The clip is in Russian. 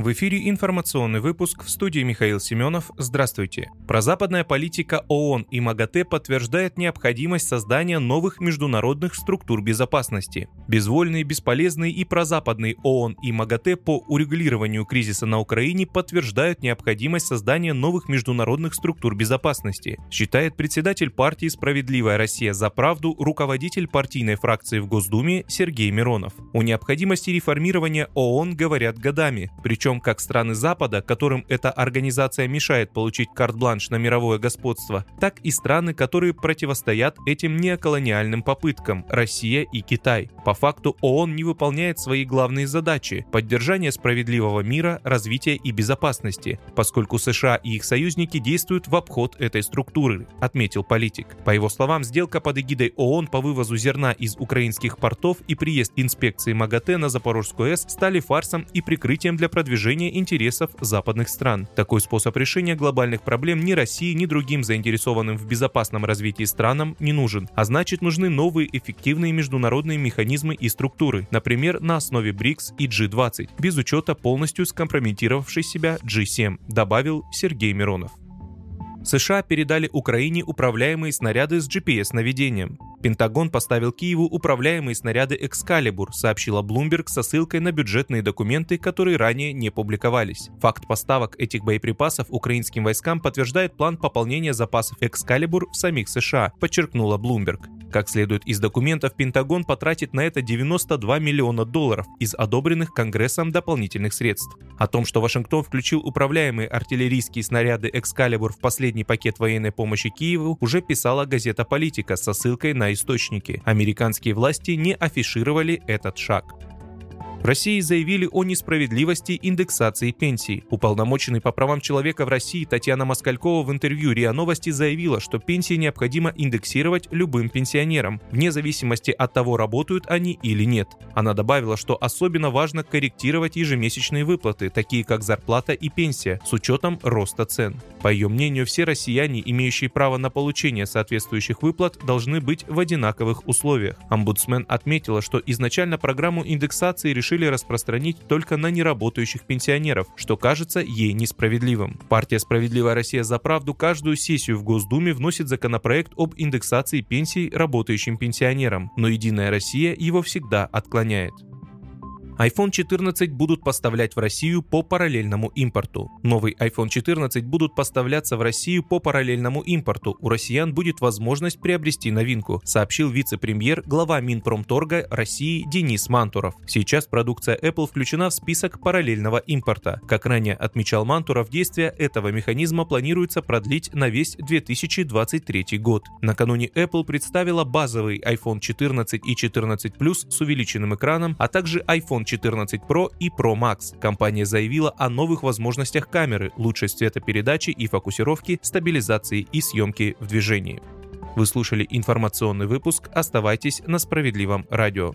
В эфире информационный выпуск в студии Михаил Семенов. Здравствуйте. Прозападная политика ООН и МАГАТЭ подтверждает необходимость создания новых международных структур безопасности. Безвольные, бесполезные и прозападные ООН и МАГАТЭ по урегулированию кризиса на Украине подтверждают необходимость создания новых международных структур безопасности, считает председатель партии «Справедливая Россия за правду» руководитель партийной фракции в Госдуме Сергей Миронов. О необходимости реформирования ООН говорят годами, причем причем как страны Запада, которым эта организация мешает получить карт-бланш на мировое господство, так и страны, которые противостоят этим неоколониальным попыткам – Россия и Китай. По факту ООН не выполняет свои главные задачи – поддержание справедливого мира, развития и безопасности, поскольку США и их союзники действуют в обход этой структуры, отметил политик. По его словам, сделка под эгидой ООН по вывозу зерна из украинских портов и приезд инспекции МАГАТЭ на Запорожскую АЭС стали фарсом и прикрытием для продвижения продвижения интересов западных стран. Такой способ решения глобальных проблем ни России, ни другим заинтересованным в безопасном развитии странам не нужен, а значит нужны новые эффективные международные механизмы и структуры, например, на основе БРИКС и G20, без учета полностью скомпрометировавшей себя G7, добавил Сергей Миронов. США передали Украине управляемые снаряды с GPS-наведением. Пентагон поставил Киеву управляемые снаряды «Экскалибур», сообщила Bloomberg со ссылкой на бюджетные документы, которые ранее не публиковались. Факт поставок этих боеприпасов украинским войскам подтверждает план пополнения запасов «Экскалибур» в самих США, подчеркнула Bloomberg. Как следует из документов, Пентагон потратит на это 92 миллиона долларов из одобренных Конгрессом дополнительных средств. О том, что Вашингтон включил управляемые артиллерийские снаряды «Экскалибур» в последний пакет военной помощи Киеву, уже писала газета «Политика» со ссылкой на источники. Американские власти не афишировали этот шаг. России заявили о несправедливости индексации пенсий. Уполномоченный по правам человека в России Татьяна Москалькова в интервью РИА Новости заявила, что пенсии необходимо индексировать любым пенсионерам, вне зависимости от того, работают они или нет. Она добавила, что особенно важно корректировать ежемесячные выплаты, такие как зарплата и пенсия, с учетом роста цен. По ее мнению, все россияне, имеющие право на получение соответствующих выплат, должны быть в одинаковых условиях. Омбудсмен отметила, что изначально программу индексации решили решили распространить только на неработающих пенсионеров, что кажется ей несправедливым. Партия «Справедливая Россия за правду» каждую сессию в Госдуме вносит законопроект об индексации пенсий работающим пенсионерам, но «Единая Россия» его всегда отклоняет iPhone 14 будут поставлять в Россию по параллельному импорту. Новый iPhone 14 будут поставляться в Россию по параллельному импорту. У россиян будет возможность приобрести новинку, сообщил вице-премьер, глава Минпромторга России Денис Мантуров. Сейчас продукция Apple включена в список параллельного импорта. Как ранее отмечал Мантуров, действие этого механизма планируется продлить на весь 2023 год. Накануне Apple представила базовый iPhone 14 и 14 Plus с увеличенным экраном, а также iPhone 14 Pro и Pro Max. Компания заявила о новых возможностях камеры, лучшей цветопередачи и фокусировки, стабилизации и съемки в движении. Вы слушали информационный выпуск. Оставайтесь на справедливом радио.